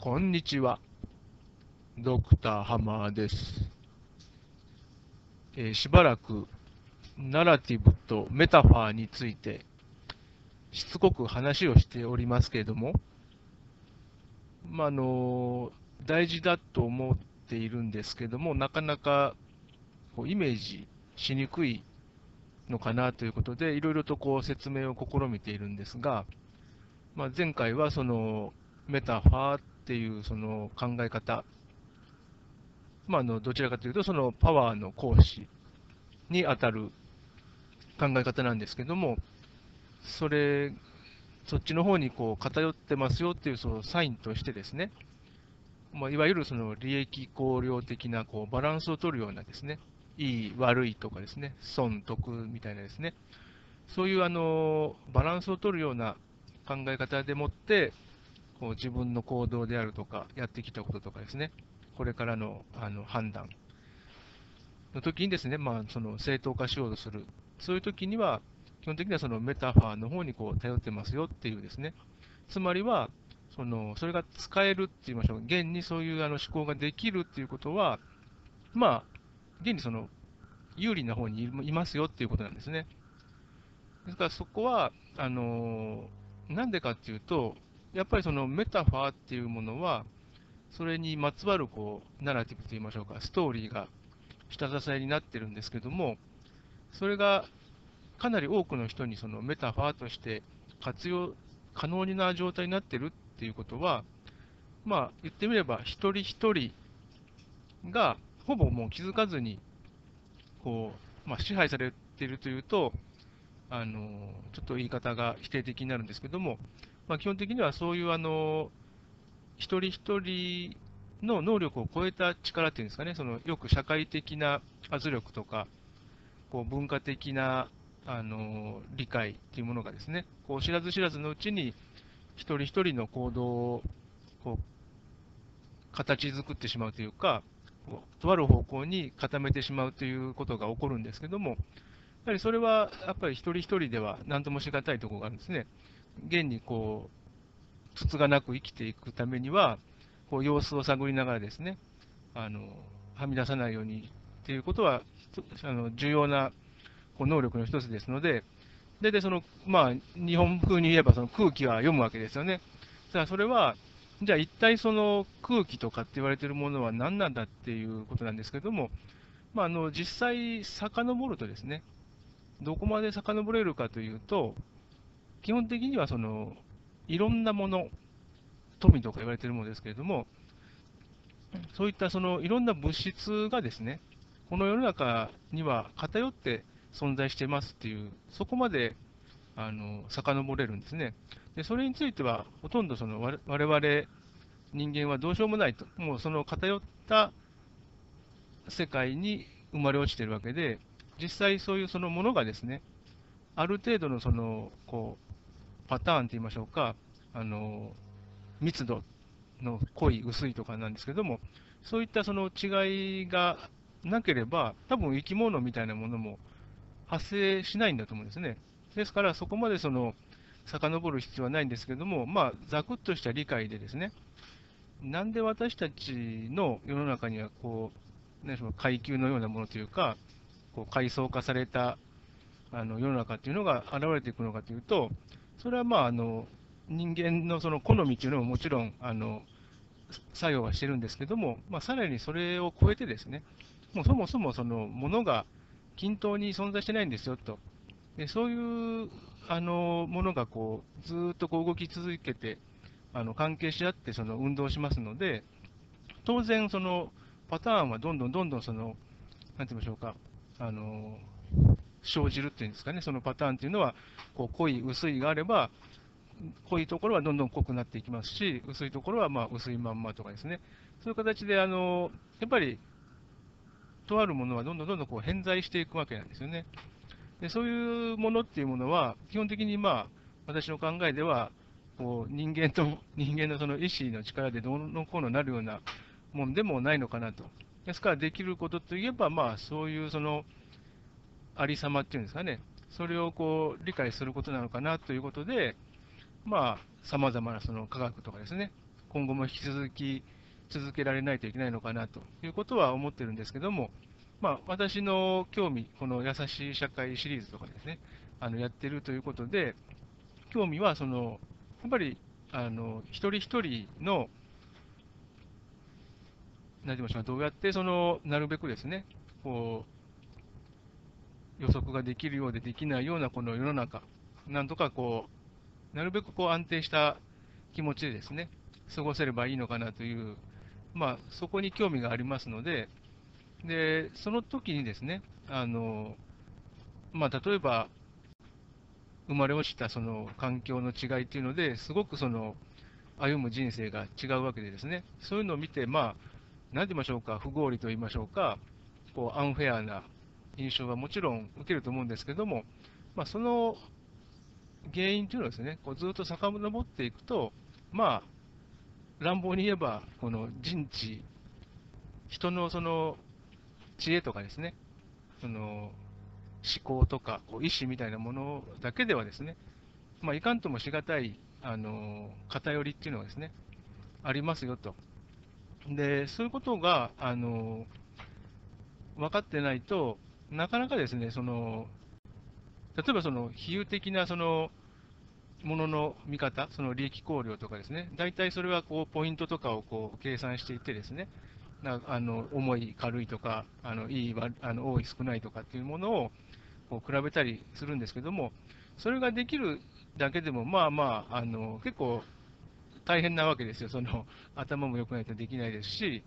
こんにちは。ドクターハマーです。えーしばらくナラティブとメタファーについてしつこく話をしておりますけれども、まあ、の大事だと思っているんですけども、なかなかこうイメージしにくいのかなということで、いろいろとこう説明を試みているんですが、まあ、前回はそのメタファーっていうその考え方、まあ、のどちらかというと、そのパワーの行使に当たる考え方なんですけども、それ、そっちの方にこう偏ってますよっていうそのサインとしてですね、まあ、いわゆるその利益考慮的なこうバランスを取るようなですね、いい、悪いとかですね、損、得みたいなですね、そういうあのバランスを取るような考え方でもって、こう自分の行動であるとか、やってきたこととかですね、これからのあの判断の時にですね、まあ、その正当化しようとする、そういう時には、基本的にはそのメタファーの方にこう頼ってますよっていうですね、つまりは、そのそれが使えるって言いましょう、現にそういうあの思考ができるっていうことは、まあ、現にその有利な方にいますよっていうことなんですね。ですからそこは、あのなんでかっていうと、やっぱりそのメタファーっていうものは、それにまつわるこうナラティブといいましょうか、ストーリーが下支えになってるんですけども、それがかなり多くの人にそのメタファーとして活用可能な状態になってるっていうことは、まあ言ってみれば一人一人がほぼもう気づかずにこう、まあ、支配されているというと、あのちょっと言い方が否定的になるんですけども、まあ、基本的にはそういうあの一人一人の能力を超えた力っていうんですかね、そのよく社会的な圧力とか、こう文化的なあの理解っていうものがですね、こう知らず知らずのうちに、一人一人の行動をこう形作ってしまうというか、とある方向に固めてしまうということが起こるんですけども、やはりそれはやっぱり一人一人では何ともしがたいところがあるんですね。現にこう、つつがなく生きていくためには、こう様子を探りながらですね、あのはみ出さないようにっていうことは、あの重要なこう能力の一つですので、大体その、まあ、日本風に言えばその空気は読むわけですよね。ただそれは、じゃあ一体その空気とかって言われているものは何なんだっていうことなんですけども、まあ、あの実際遡るとですね、どこまで遡れるかというと、基本的にはそのいろんなもの、富とか言われているものですけれども、そういったそのいろんな物質がですね、この世の中には偏って存在してますっていう、そこまであの遡れるんですね。でそれについては、ほとんどその我我々人間はどうしようもないと、もうその偏った世界に生まれ落ちてるわけで、実際そういうそのものがですね、ある程度のそのこうパターンといいましょうか、あの密度の濃い、薄いとかなんですけども、そういったその違いがなければ、多分生き物みたいなものも発生しないんだと思うんですね。ですから、そこまでその遡る必要はないんですけども、まあ、ざくっとした理解でですね、なんで私たちの世の中にはこう、何でしょう階級のようなものというか、こう階層化されたあの世の中っていうのが現れていくのかというと、それはまああの人間のその好みっていうのももちろんあの作用はしてるんですけども、まあ、さらにそれを超えてですね、もうそもそもそのものが均等に存在してないんですよと。でそういうあのものがこうずっとこう動き続けて、あの関係し合ってその運動しますので、当然、そのパターンはどんどんどんどんその、なんて言いましょうか、あの生じるっていうんですかね、そのパターンっていうのは、こう濃い、薄いがあれば、濃いところはどんどん濃くなっていきますし、薄いところはまあ薄いまんまとかですね、そういう形で、あのやっぱり、とあるものはどんどんどんどんこう偏在していくわけなんですよね。でそういうものっていうものは、基本的にまあ、私の考えでは、こう人間と人間のその意志の力でどうのこうのなるようなもんでもないのかなと。ですから、できることといえば、まあ、そういうそのありさまっていうんですかね、それをこう理解することなのかなということで、まあ、さまざまなその科学とかですね、今後も引き続き続けられないといけないのかなということは思ってるんですけども、まあ、私の興味、この優しい社会シリーズとかですね、あのやってるということで、興味はその、やっぱりあの一人一人の、何て言いましょう、どうやってそのなるべくですね、こう予測ができるようでできないようなこの世の中、なんとかこう、なるべくこう安定した気持ちでですね、過ごせればいいのかなという、まあ、そこに興味がありますので、で、その時にですね、あの、まあ、例えば、生まれ落ちたその環境の違いっていうので、すごくその歩む人生が違うわけでですね、そういうのを見て、まあ、なんて言いましょうか、不合理と言いましょうか、こうアンフェアな印象はもちろん受けると思うんですけども、まあ、その原因というのはですね、こうずっと遡っていくと、まあ、乱暴に言えば、この人知、人のその知恵とかですね、その思考とかこう意思みたいなものだけではですね、まあ、いかんともしがたいあの偏りっていうのがですね、ありますよと。で、そういうことがあの分かってないと、なかなかですね、その例えばその比喩的なそのものの見方、その利益考慮とかですね、大体それはこうポイントとかをこう計算していてですね、なあの重い、軽いとか、あのいいあの多い、少ないとかっていうものをこう比べたりするんですけども、それができるだけでも、まあまあ、あの結構大変なわけですよ、その頭も良くないとできないですし、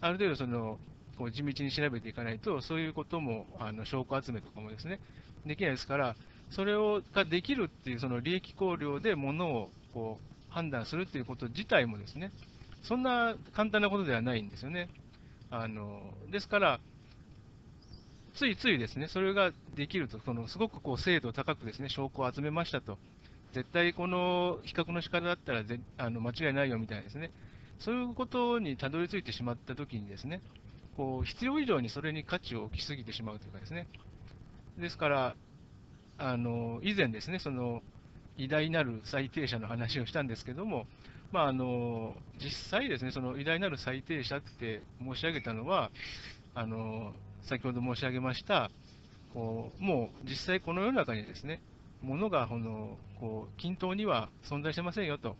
ある程度そのこう地道に調べていかないと、そういうことも、あの証拠集めとかもですね、できないですから、それをができるっていう、その利益考慮でものをこう判断するっていうこと自体もですね、そんな簡単なことではないんですよね。あのですから、ついついですね、それができると、そのすごくこう精度高くですね、証拠を集めましたと、絶対この比較の仕方だったらぜあの間違いないよみたいなですね、そういうことにたどり着いてしまったときにですね、こう必要以上にそれに価値を置きすぎてしまうというかですね、ですから、あの以前ですね、その偉大なる最低者の話をしたんですけども、まあ、あの実際ですね、その偉大なる最低者って申し上げたのは、あの先ほど申し上げました、こうもう実際この世の中にですね、ものがこのこう均等には存在してませんよと、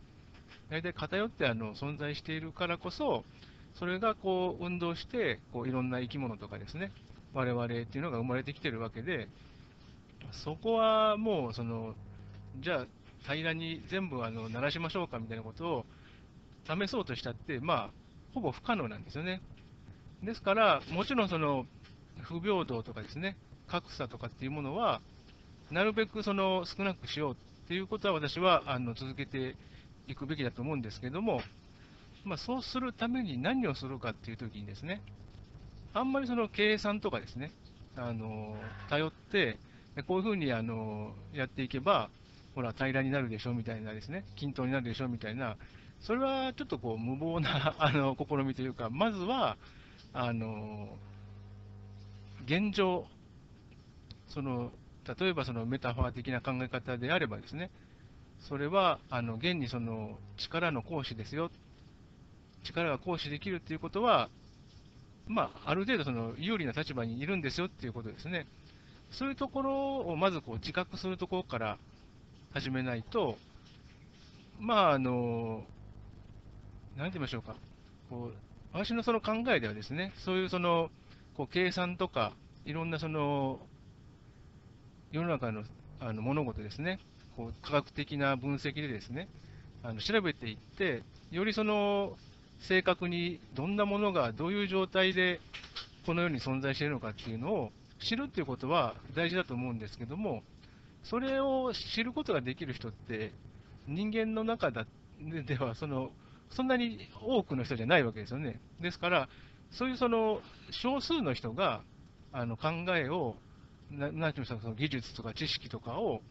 大体偏ってあの存在しているからこそ、それがこう運動して、こういろんな生き物とかですね、我々っていうのが生まれてきてるわけで、そこはもうその、じゃあ平らに全部あの鳴らしましょうかみたいなことを試そうとしたって、まあ、ほぼ不可能なんですよね。ですから、もちろんその不平等とかですね、格差とかっていうものは、なるべくその少なくしようっていうことは私はあの続けていくべきだと思うんですけども、まあ、そうするために何をするかっていうときにですね、あんまりその計算とかですね、あの頼って、こういうふうにあのやっていけば、ほら、平らになるでしょみたいなですね、均等になるでしょみたいな、それはちょっとこう無謀な あの試みというか、まずは、あの現状、その例えばそのメタファー的な考え方であればですね、それはあの現にその力の行使ですよ、力が行使できるということは、まあ、ある程度その有利な立場にいるんですよっていうことですね。そういうところをまずこう自覚するところから始めないと、まあ、あの、なんて言いましょうか、こう私のその考えではですね、そういうそのこう計算とか、いろんなその世の中のあの物事ですね、こう科学的な分析でですね、あの調べていって、よりその正確にどんなものがどういう状態でこの世に存在しているのかっていうのを知るっていうことは大事だと思うんですけども、それを知ることができる人って、人間の中ではその、そんなに多くの人じゃないわけですよね。ですから、そういうその少数の人があの考えを、ななんていうんですか、その技術とか知識とかを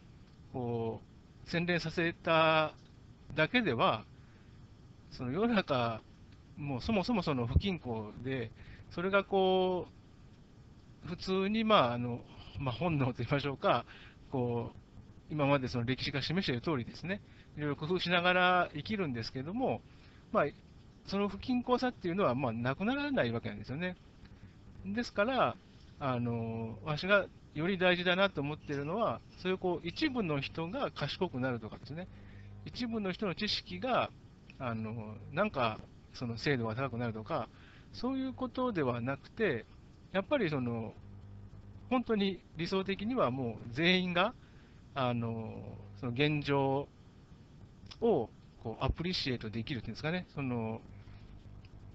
こう洗練させただけでは、その世の中、もうそもそもその不均衡で、それがこう、普通に、まああのまあ、本能と言いましょうか、こう、今までその歴史が示している通りですね、いろいろ工夫しながら生きるんですけども、まあ、その不均衡さっていうのは、まあ、なくならないわけなんですよね。ですから、あの私がより大事だなと思っているのは、そういうこう一部の人が賢くなるとかですね、一部の人の知識が、あのなんかその精度が高くなるとか、そういうことではなくて、やっぱりその本当に理想的にはもう全員が、あのその現状をこうアプリシエイトできるっていうんですかね、その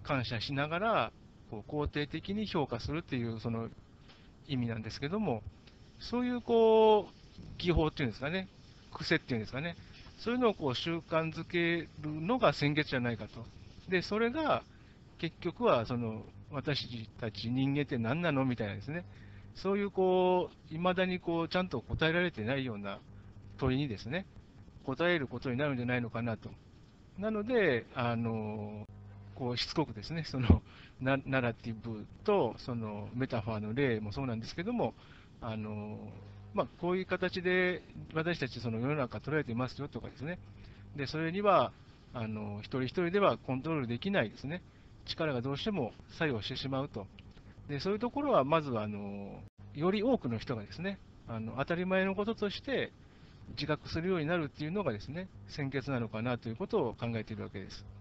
感謝しながらこう肯定的に評価するっていうその意味なんですけども、そういうこう技法っていうんですかね、癖っていうんですかね、そういうのをこう習慣づけるのが先月じゃないかと。で、それが結局はその私たち人間って何なのみたいなですね、そういうこう、いまだにこうちゃんと答えられてないような問いにですね、答えることになるんじゃないのかなと。なので、あのこうしつこくですね、そのナナラティブとそのメタファーの例もそうなんですけども、あのまあ、こういう形で私たちその世の中捉えていますよとかですね、でそれにはあの一人一人ではコントロールできないですね、力がどうしても作用してしまうと。でそういうところはまずあの、より多くの人がですねあの当たり前のこととして自覚するようになるっていうのがですね先決なのかなということを考えているわけです。